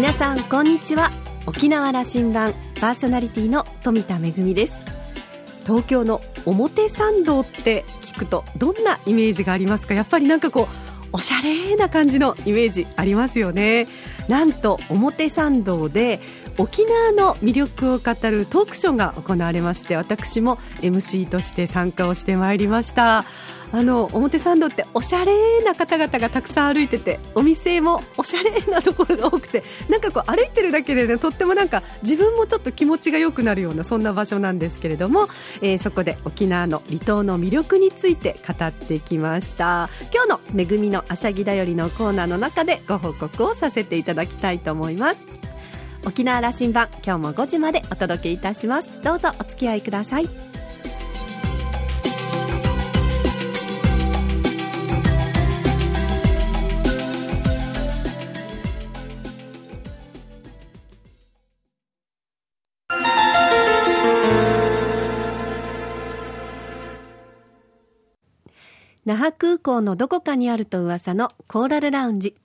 皆さんこんにちは。沖縄羅針盤パーソナリティの富田恵です。東京の表参道って聞くとどんなイメージがありますか？やっぱりなんかこうおしゃれな感じのイメージありますよね。なんと表参道で沖縄の魅力を語るトークショーが行われまして私も MC として参加をしてまいりました。あの表参道っておしゃれな方々がたくさん歩いててお店もおしゃれなところが多くてなんかこう歩いてるだけで、ね、とってもなんか自分もちょっと気持ちが良くなるようなそんな場所なんですけれども、えー、そこで沖縄の離島の魅力について語ってきました。今日の「めぐみのあしゃぎだより」のコーナーの中でご報告をさせていただきたいと思います。沖縄羅針盤今日も5時までお届けいたします。どうぞお付き合いください。那覇空港のどこかにあると噂のコーラルラウンジ。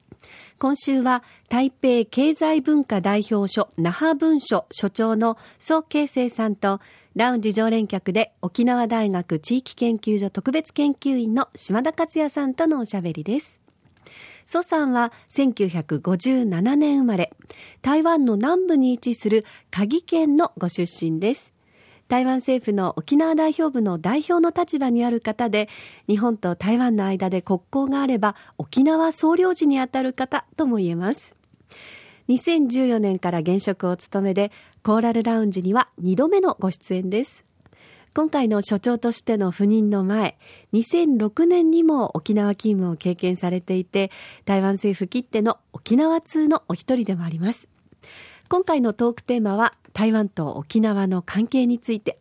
今週は台北経済文化代表所那覇文書所長の宋慶生さんとラウンジ常連客で沖縄大学地域研究所特別研究員の島田克也さんとのおしゃべりです。蘇さんは1957年生まれ、台湾の南部に位置する鍵県のご出身です。台湾政府の沖縄代表部の代表の立場にある方で、日本と台湾の間で国交があれば、沖縄総領事にあたる方とも言えます。2014年から現職を務めで、コーラルラウンジには2度目のご出演です。今回の所長としての赴任の前、2006年にも沖縄勤務を経験されていて、台湾政府きっての沖縄通のお一人でもあります。今回のトークテーマは台湾と沖縄の関係について。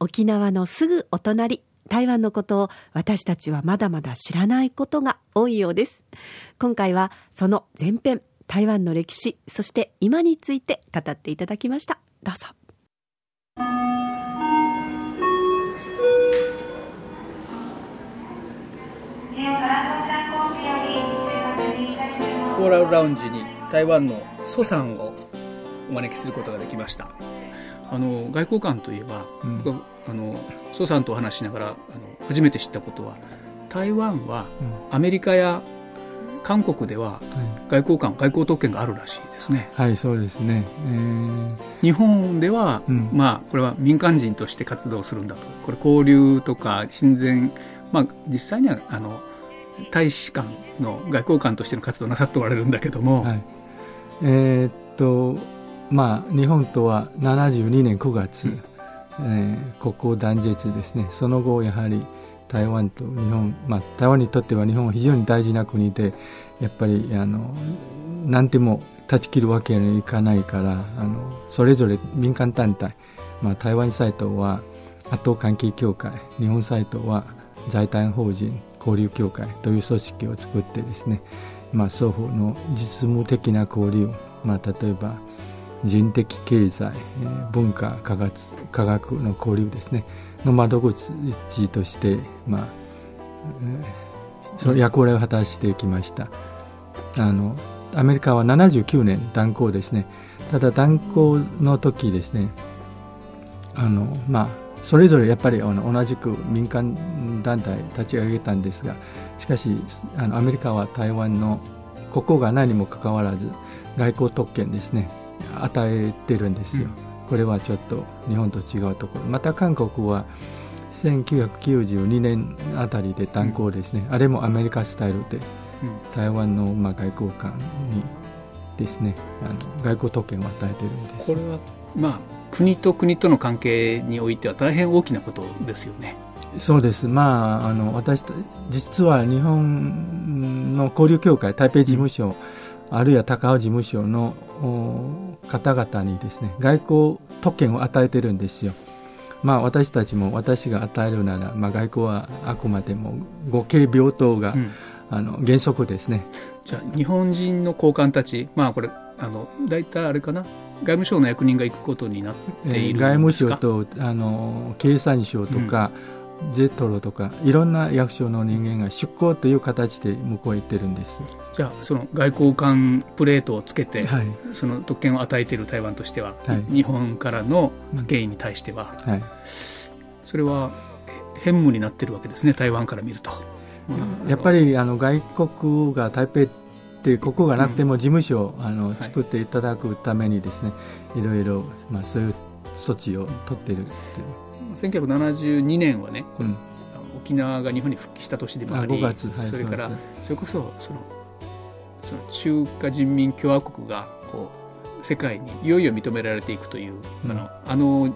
沖縄のすぐお隣台湾のことを私たちはまだまだ知らないことが多いようです。今回はその前編台湾の歴史そして今について語っていただきました。どうぞ。コーラルラウンジに台湾の蘇さんをお招きすることができましたあの外交官といえば、うん、あの蘇さんとお話しながらあの初めて知ったことは台湾はアメリカや韓国では外交官、外交特権があるらしいですね。はい、そうですね。えー、日本では、うん、まあ、これは民間人として活動するんだと。これ交流とか親善、まあ、実際には、あの、大使館の外交官としての活動なさっておられるんだけども。はい、えー、っと、まあ、日本とは72年9月、うん、えー、国交断絶ですね。その後やはり台湾と日本、まあ、台湾にとっては日本は非常に大事な国でやっぱりあの何でも断ち切るわけにはいかないからあのそれぞれ民間団体、まあ、台湾サイトは圧倒関係協会日本サイトは財団法人交流協会という組織を作ってですね、まあ、双方の実務的な交流、まあ、例えば人的経済、文化科学科学の交流ですね。の窓口として、まあ、その役割を果たしてきました。あのアメリカは79年断交ですね。ただ断交の時ですね。あのまあそれぞれやっぱりあの同じく民間団体立ち上げたんですがしかしあのアメリカは台湾のここが何もかかわらず外交特権ですね与えてるんですよ、うん、これはちょっと日本と違うところ。また韓国は1992年あたりで断交ですね、うん、あれもアメリカスタイルで、台湾のまあ外交官にですねあの外交特権を与えてるんです。これはまあ国と国との関係においては大変大きなことですよね。そうです、まあ、あの私実は日本の交流協会台北事務所、うんあるいは高尾事務所の方々にですね外交特権を与えてるんですよ。まあ、私たちも私が与えるなら、まあ、外交はあくまでも互恵平等が、うん、あの原則ですね。じゃあ日本人の高官たち、まあ、これあの大体あれかな？外務省の役人が行くことになっている外務省とあの経産省とか、ジェトロとかいろんな役所の人間が出向という形で向こうへ行ってるんです。じゃあその外交官プレートをつけて、はい、その特権を与えている台湾としては、はい、日本からの権威に対しては、はい、それは変務になってるわけですね台湾から見ると、やっぱりあの外国が台北っていうここがなくても事務所を、あの作っていただくためにですね、い、ろいろ、まあ、そういう措置を取ってるっていう1972年はね、うん、沖縄が日本に復帰した年でもありはい、それからそれこそそのその中華人民共和国がこう世界にいよいよ認められていくという、うん、あのあの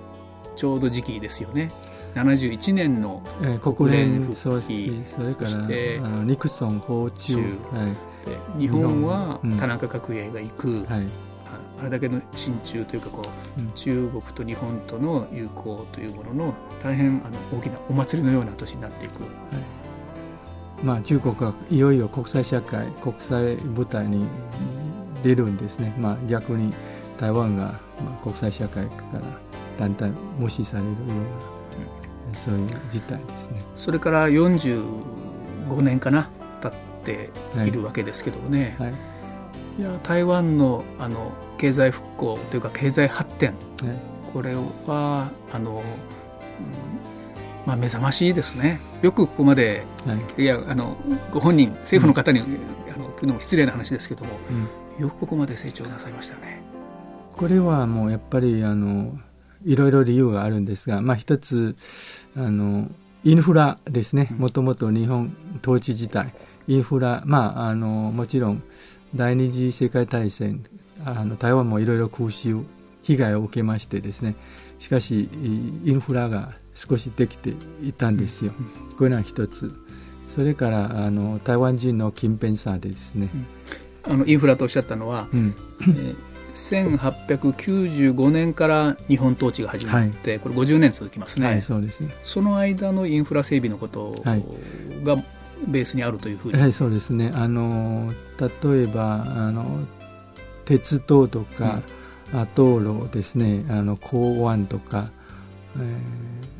ちょうど時期ですよね。71年の国連復帰、それからニクソン訪中、はい、日本は田中角栄が行く、はい、あれだけの親中というかこう、うん、中国と日本との友好というものの大変あの大きなお祭りのような年になっていく、はい。まあ、中国はいよいよ国際社会国際舞台に出るんですね、まあ、逆に台湾が、まあ、国際社会からだんだん無視されるような、うん、そういう事態ですね。それから45年かな経っているわけですけどね、はい、はい。いや台湾のあの経済復興というか経済発展、ね、これはあの、うん、まあ、目覚ましいですね。よくここまで、はい、いやあのご本人政府の方に、うん、あの言うのも失礼な話ですけども、うん、よくここまで成長なさいましたね。これはもうやっぱりあのいろいろ理由があるんですが、まあ、一つあのインフラですね。もともと日本統治自体。インフラ、まあ、あのもちろん第二次世界大戦あの台湾もいろいろ空襲被害を受けましてですねしかしインフラが少しできていたんですよ、うん、これは一つ。それからあの台湾人の勤勉さでですね、うん、あのインフラとおっしゃったのは、うん、えー、1895年から日本統治が始まって、はい、これ50年続きますね、はい、そうですね。その間のインフラ整備のことが、はい。ベースにあるというふうに、はい、そうですね。あの例えばあの鉄道とか、うん、道路ですねあの港湾とか、え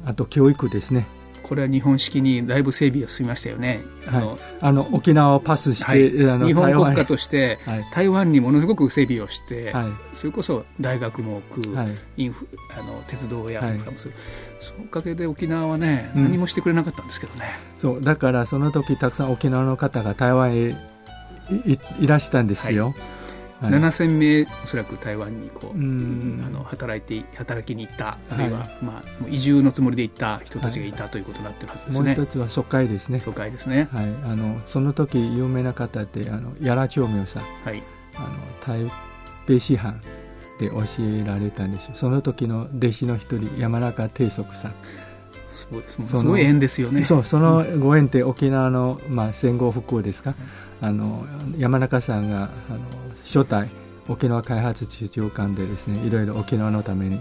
ー、あと教育ですね。これは日本式にだいぶ整備が進みましたよね。あの、はい、あの沖縄をパスして、はい、日本国家として、はい、台湾にものすごく整備をして、それこそ大学も置く、インフあの鉄道やインフラもする、そのおかげで沖縄はね、うん、何もしてくれなかったんですけどね。そう。だからその時たくさん沖縄の方が台湾へいらしたんですよ。はい、7000名おそらく台湾にこう、うあの働いて働きに行ったあるいは、はい、まあ、もう移住のつもりで行った人たちがいた、ということになってるはずですね。もう一つは疎開ですね。疎開ですね、はい、あのその時有名な方ってあの屋良長明さん、はい、あの台北師範で教えられたんでしょう。その時の弟子の一人山中定則さん。す。ごいすごい縁ですよね。そうそのご縁って沖縄の、まあ、戦後復興ですか、うんあの山中さんがあの初代沖縄開発地長官でですねいろいろ沖縄のために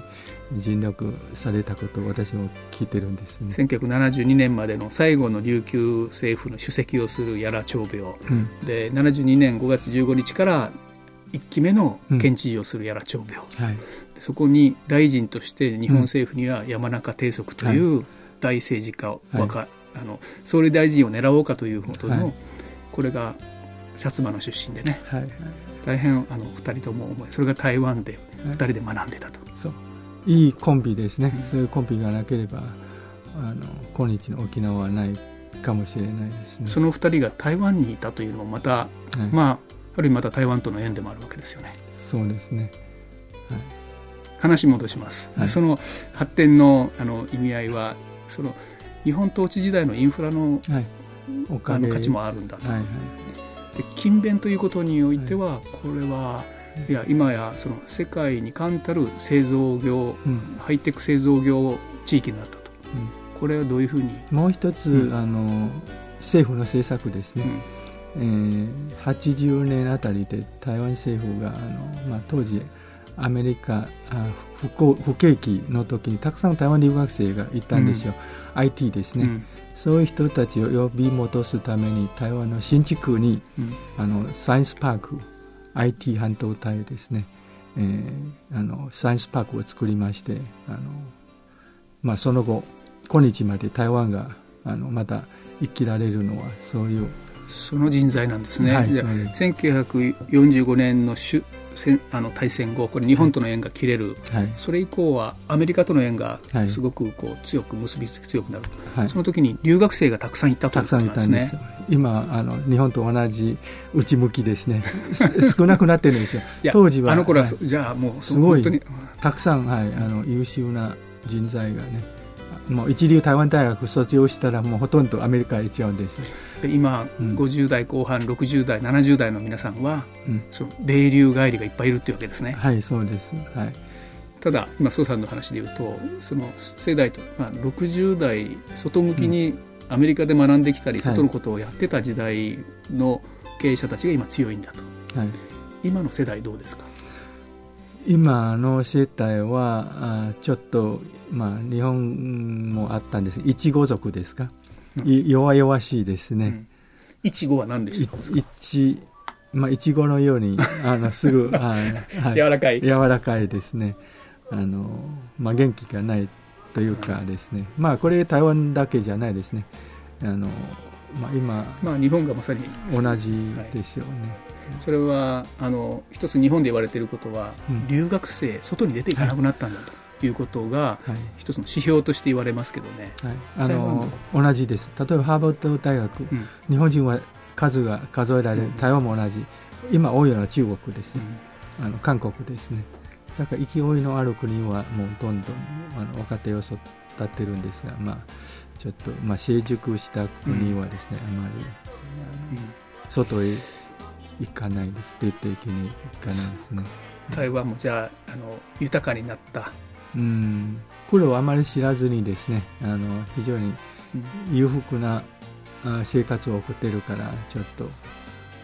尽力されたことを私も聞いてるんですね。1972年までの最後の琉球政府の主席をする屋良長兵衛、うん、で72年5月15日から1期目の県知事をする屋良長兵衛、うんはい、そこに大臣として日本政府には山中定則という大政治家を、はい、あの総理大臣を狙おうかということの、はいこれが薩摩の出身でね、はいはい、大変あの2人とも思いそれが台湾で2人で学んでたと、はい、そう。いいコンビですね、うん、そういうコンビがなければあの今日の沖縄はないかもしれないですね。その2人が台湾にいたというのもまた、はい、まあある意味また台湾との縁でもあるわけですよね。そうですね、はい、話戻します、はい、その発展のあの意味合いはその日本統治時代のインフラのお金価値もあるんだと、はいはい、で勤勉ということにおいては、これはいや今やその世界に冠たる製造業、うん、ハイテク製造業地域になったと、うん、これはどういうふうに？もう一つ、うん、あの政府の政策ですね、うん、えー、80年あたりで台湾政府があの、まあ、当時アメリカあ不幸不景気の時にたくさん台湾留学生がいたんですよ、IT ですね、そういう人たちを呼び戻すために台湾の新築に、うん、あのサイエンスパーク IT 半導体ですね、えー、あのサイエンスパークを作りましてあの、まあ、その後今日まで台湾があのまた生きられるのはそういう。その人材なんですね、はい、じゃあ1945年の主あの大戦後これ日本との縁が切れる、はい、それ以降はアメリカとの縁がすごくこう強く結びつき強くなる、はい、その時に留学生がたくさんいたということなんですね。今あの日本と同じ内向きですね。少なくなってるんですよ。当時は。あの頃は、はい、じゃあもうすごい。たくさん、はい、あの優秀な人材がね。もう一流台湾大学卒業したらもうほとんどアメリカへ行っちゃうんです今、うん、50代後半60代70代の皆さんは、うん、その霊流帰りがいっぱいいるっていうわけですね。はいそうです。はい。ただ今蘇さんの話で言うとその世代と、まあ、60代外向きにアメリカで学んできたり、うん、外のことをやってた時代の経営者たちが今強いんだと、はい、今の世代どうですか？今の世代はあちょっと、まあ、日本もあったんです。いちご族ですか、うん、弱々しいですね、いちごは何でした？いちまあ、いちごのようにあのすぐ はい、はい、柔らかい。柔らかいですね。あの、まあ、元気がないというかですね、まあこれ台湾だけじゃないですね。あの、まあ、今、まあ、日本がまさに同じでしょうね、はい。それはあの一つ日本で言われていることは、うん、留学生外に出ていかなくなったんだということが、はい、一つの指標として言われますけどね、はい、あの同じです。例えばハーバード大学、うん、日本人は数が数えられる、台湾も同じ。今多いのは中国です、あの韓国ですね。だから勢いのある国はもうどんどんあの若手を育ってるんですが、まあ、ちょっと、まあ、成熟した国はですね、あまり、外へいかないです。出ていけないいかないですね。台湾もじゃああの豊かになったうん。これをあまり知らずにですねあの非常に裕福な生活を送ってるからちょっと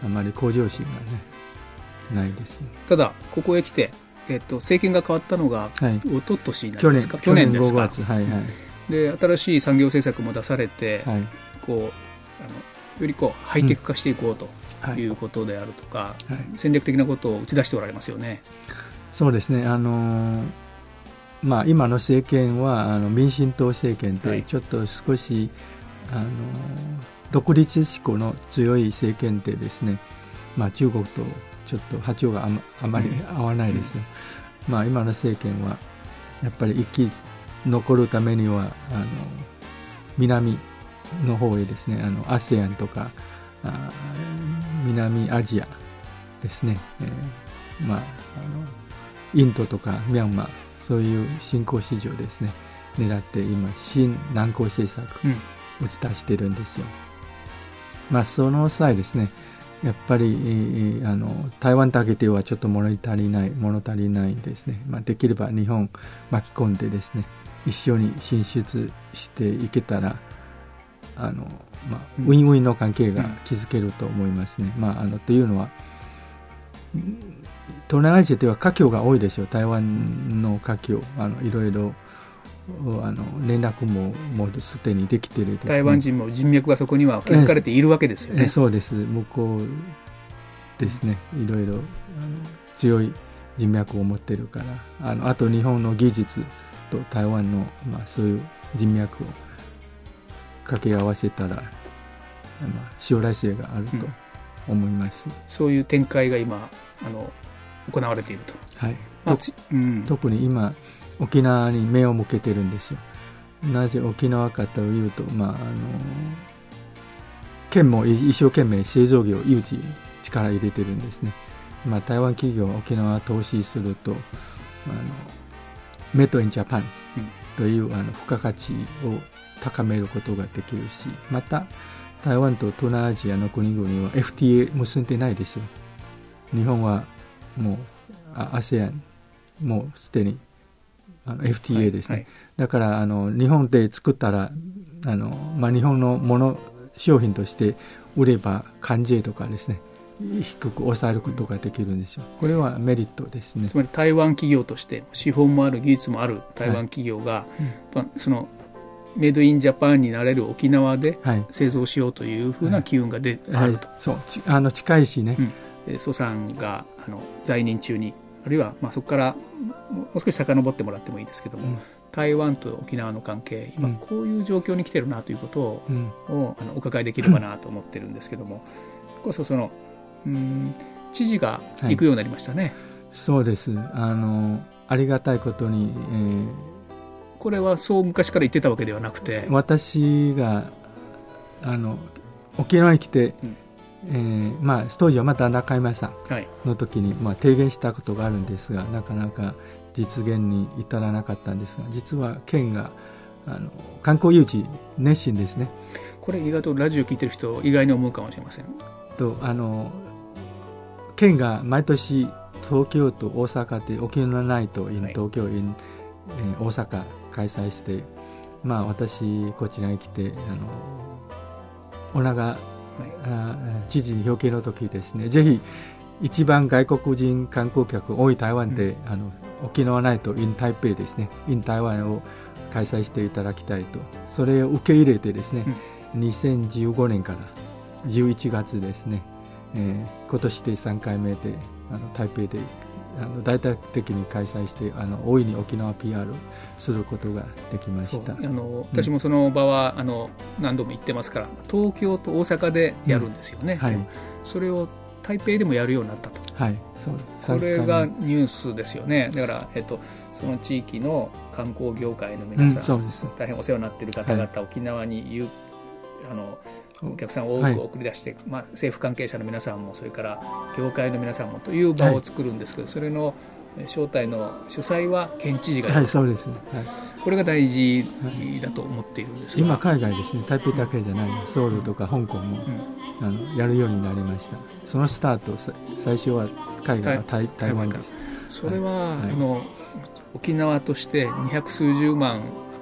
あまり向上心がねないです、ね、ただここへ来て、えっと、政権が変わったのが、はい、一昨年なんですか？去年ですか？月、はいはい、で新しい産業政策も出されて、はい、こうあのよりこうハイテク化していこうと、い。うことであるとか、はい、戦略的なことを打ち出しておられますよね。そうですね。あのまあ、今の政権はあの民進党政権でちょっと少し、はい、あの独立志向の強い政権でですね、まあ、中国とちょっと波長があまあまり合わないですよ、うん、まあ、今の政権はやっぱり生き残るためにはあの南の方へですねあの ASEAN とかあ南アジアですね、えー、まあ、あのインドとかミャンマーそういう新興市場ですね。狙って今新南向政策打ち出してるんですよ、うん、まあその際ですねやっぱり、えー、あの台湾だけではちょっと物足りない物足りないですね、まあ、できれば日本巻き込んでですね一緒に進出していけたらあのまあ、ウィンウィンの関係が築けると思いますね。まあ、あのというのは東南アジアでは華僑が多いでしょ。う台湾の華僑あのいろいろあの連絡ももうすでにできてる、ね、台湾人も人脈がそこには築かれているわけですよね。えそうです。向こうですね。いろいろ強い人脈を持ってるから。あのあと日本の技術と台湾の、まあ、そういう人脈を掛け合わせたら、まあ、将来性があると思います、うん、そういう展開が今あの行われていると、はい。まあうん、特に今沖縄に目を向けてるんですよ。なぜ沖縄かというと、まあ、あの県も一生懸命製造業誘致力入れてるんですね、まあ、台湾企業は沖縄投資するとあのメットインジャパンという、あの付加価値を高めることができるしまた台湾と東南アジアの国々は FTA 結んでないですよ。日本はもう ASEAN もうすでにあの FTA ですね、はい。はい、だからあの日本で作ったらあの、まあ、日本のもの商品として売れば関税とかですね低く抑えることができるんですよ。これはメリットですね。つまり台湾企業として資本もある技術もある台湾企業が、はいうん、そのメイドインジャパンになれる沖縄で製造しようというふうな機運がで、はい、あると、そうあの近いしね、うん、蘇さんがあの在任中にあるいはまあそこからもう少し遡ってもらってもいいですけども、うん、台湾と沖縄の関係今こういう状況に来てるなということを,、をあのお伺いできればなと思ってるんですけども、こそそのうん知事が行くようになりましたね。はい、そうです。あのありがたいことに、えー、これはそう昔から言ってたわけではなくて。私があの沖縄に来て、うんえーまあ、当時はまた中山さんの時に、はい、まあ、提言したことがあるんですがなかなか実現に至らなかったんですが実は県があの観光誘致熱心ですね。これ意外とラジオ聞いてる人意外に思うかもしれません。とあの県が毎年東京と大阪で沖縄ナイト in、はい、東京 in、えー、大阪開催してまあ私こちらに来てあのお長、はい、知事に表敬の時ですね。ぜひ一番外国人観光客多い台湾で、うん、あの沖縄ナイト in 台北ですね。in 台湾を開催していただきたいと。それを受け入れてですね、うん、2015年から11月ですね、えー、今年で3回目であの台北であの大々的に開催してあの大いに沖縄 PR することができました。あの私もその場は、うん、あの何度も行ってますから東京と大阪でやるんですよね、うん。はい、それを台北でもやるようになったと、はい、そう。これがニュースですよね。だから、えっと、その地域の観光業界の皆さん、うん、大変お世話になっている方々、はい、沖縄に言うあのお客さんを多く送り出して、はい、まあ、政府関係者の皆さんもそれから業界の皆さんもという場を作るんですけど、はい、それの招待の主催は県知事がはい、そうです、はい、これが大事だと思っているんですが、今海外ですね。台北だけじゃない、うん、ソウルとか香港も、うん、あのやるようになりました。そのスタート最初は海外は台台湾です。それは、あの沖縄として二百数十万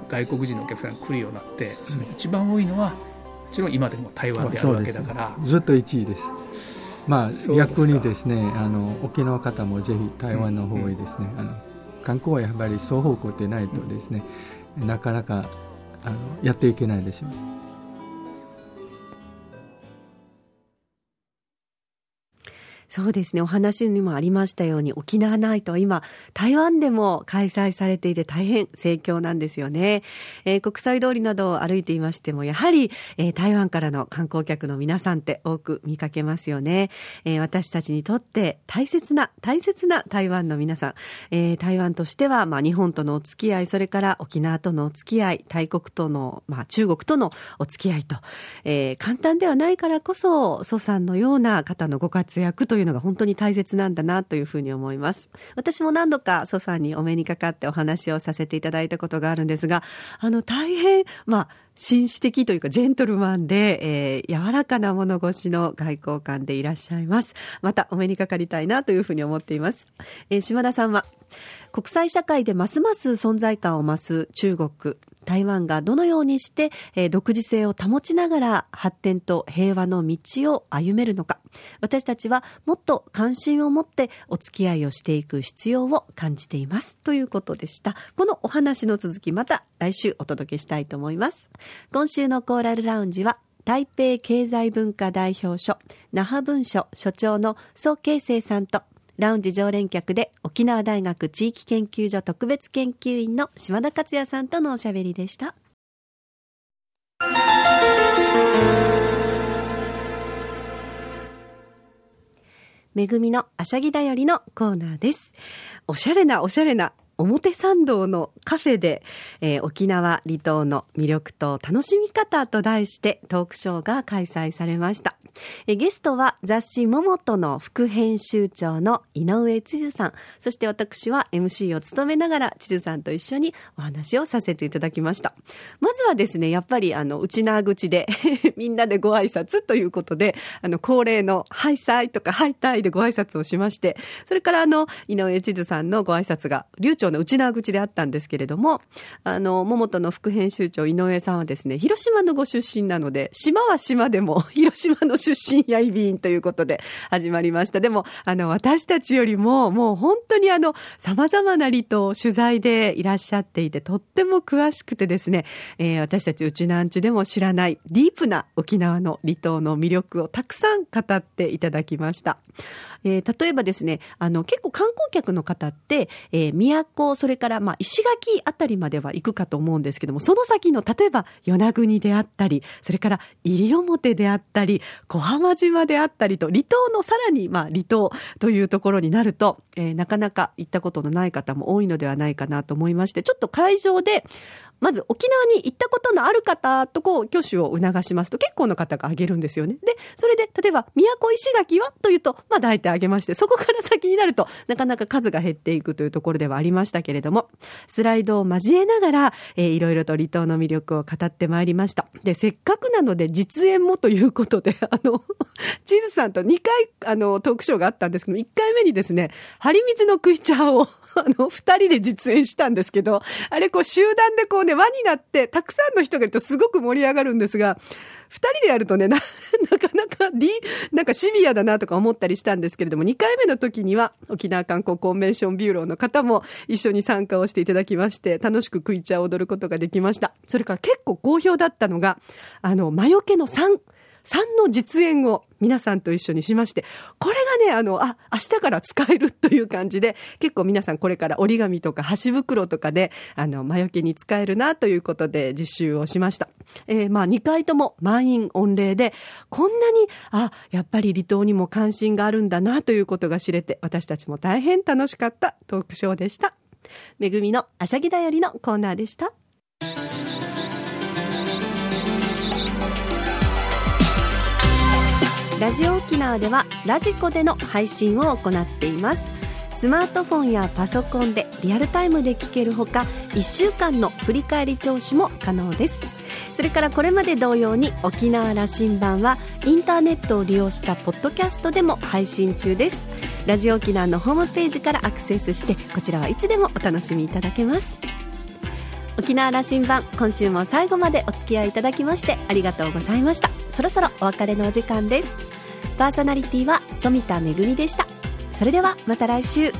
外国人のお客さんが来るようになってその一番多いのはもちろん今でも台湾であるわけだから、ずっと1位です。まあ逆にですねあの沖縄方もぜひ台湾の方へですね、うんうん、あの観光はやっぱり双方向でないとですね、うん、なかなかあのやっていけないでしょうそうですね。お話にもありましたように、沖縄ナイトは今、台湾でも開催されていて大変盛況なんですよね。えー、国際通りなどを歩いていましても、やはり、えー、台湾からの観光客の皆さんって多く見かけますよね。えー、私たちにとって大切な、大切な台湾の皆さん。えー、台湾としては、まあ、日本とのお付き合い、それから沖縄とのお付き合い、大国との、まあ、中国とのお付き合いと、えー、簡単ではないからこそ、蘇さんのような方のご活躍というのが本当に大切なんだなというふうに思います。私も何度か蘇さんにお目にかかってお話をさせていただいたことがあるんですが、あの大変、まあ、紳士的というかジェントルマンで、えー、柔らかな物腰の外交官でいらっしゃいます。またお目にかかりたいなというふうに思っています。えー、島田さんは、国際社会でますます存在感を増す中国、台湾がどのようにして、え、独自性を保ちながら発展と平和の道を歩めるのか。私たちはもっと関心を持ってお付き合いをしていく必要を感じています。ということでした。このお話の続きまた来週お届けしたいと思います。今週のコーラルラウンジは台北経済文化代表所那覇文書所長の宋慶生さんとラウンジ常連客で沖縄大学地域研究所特別研究員の島田克也さんとのおしゃべりでした。めぐみのあしゃぎだよりのコーナーです。おしゃれなおしゃれな表参道のカフェで、えー、沖縄離島の魅力と楽しみ方と題してトークショーが開催されました。えゲストは雑誌ももとの副編集長の井上千鶴さん、そして私は MC を務めながら千鶴さんと一緒にお話をさせていただきました。まずはですね、やっぱりあの、内縄口で みんなでご挨拶ということで、あの、恒例のハイサイとかハイタイでご挨拶をしまして、それからあの、井上千鶴さんのご挨拶が流暢な内縄口であったんですけれども、あの、桃との副編集長井上さんはですね、広島のご出身なので、島は島でも 広島の出身やいびんということで始まりました。でも、あの、私たちよりも、もう本当にあの、様々な離島取材でいらっしゃっていて、とっても詳しくてですね、えー、私たちうちなんちでも知らないディープな沖縄の離島の魅力をたくさん語っていただきました。えー、例えばですね、あの、結構観光客の方って、えー、宮古、それからまあ石垣あたりまでは行くかと思うんですけども、その先の例えば与那国であったり、それから西表であったり、小浜島であったりと、離島のさらにまあ離島というところになると、えー、なかなか行ったことのない方も多いのではないかなと思いまして、ちょっと会場で、まず沖縄に行ったことのある方とこう挙手を促しますと結構の方が挙げるんですよね。で、それで例えば宮古石垣はというと、まあ大体挙げまして、そこから先になるとなかなか数が減っていくというところではありましたけれども、スライドを交えながら、えー、いろいろと離島の魅力を語ってまいりました。で、せっかくなので実演もということで、あの、チーズさんと2回あのトークショーがあったんですけど、1回目にですね、ハリミズの食い茶を あの2人で実演したんですけど、あれこう集団でこうね、輪になって、たくさんの人がいるとすごく盛り上がるんですが、二人でやるとね、な、なかなか D、なんかシビアだなとか思ったりしたんですけれども、二回目の時には沖縄観光コンベンションビューローの方も一緒に参加をしていただきまして、楽しく食い茶を踊ることができました。それから結構好評だったのが、あの、魔除けの3、3の実演を皆さんと一緒にしまして、これがね、あの、あ、明日から使えるという感じで、結構皆さんこれから折り紙とか箸袋とかで、あの、魔除けに使えるなということで実習をしました。えー、まあ2回とも満員御礼で、こんなに、あ、やっぱり離島にも関心があるんだなということが知れて、私たちも大変楽しかったトークショーでした。めぐみのあしゃぎだよりのコーナーでした。ラジオ沖縄ではラジコでの配信を行っています。スマートフォンやパソコンでリアルタイムで聞けるほか1週間の振り返り聴取も可能です。それからこれまで同様に沖縄羅針盤はインターネットを利用したポッドキャストでも配信中です。ラジオ沖縄のホームページからアクセスしてこちらはいつでもお楽しみいただけます。沖縄羅針盤今週も最後までお付き合いいただきましてありがとうございました。そろそろお別れのお時間です。パーソナリティは富田恵でした。それではまた来週。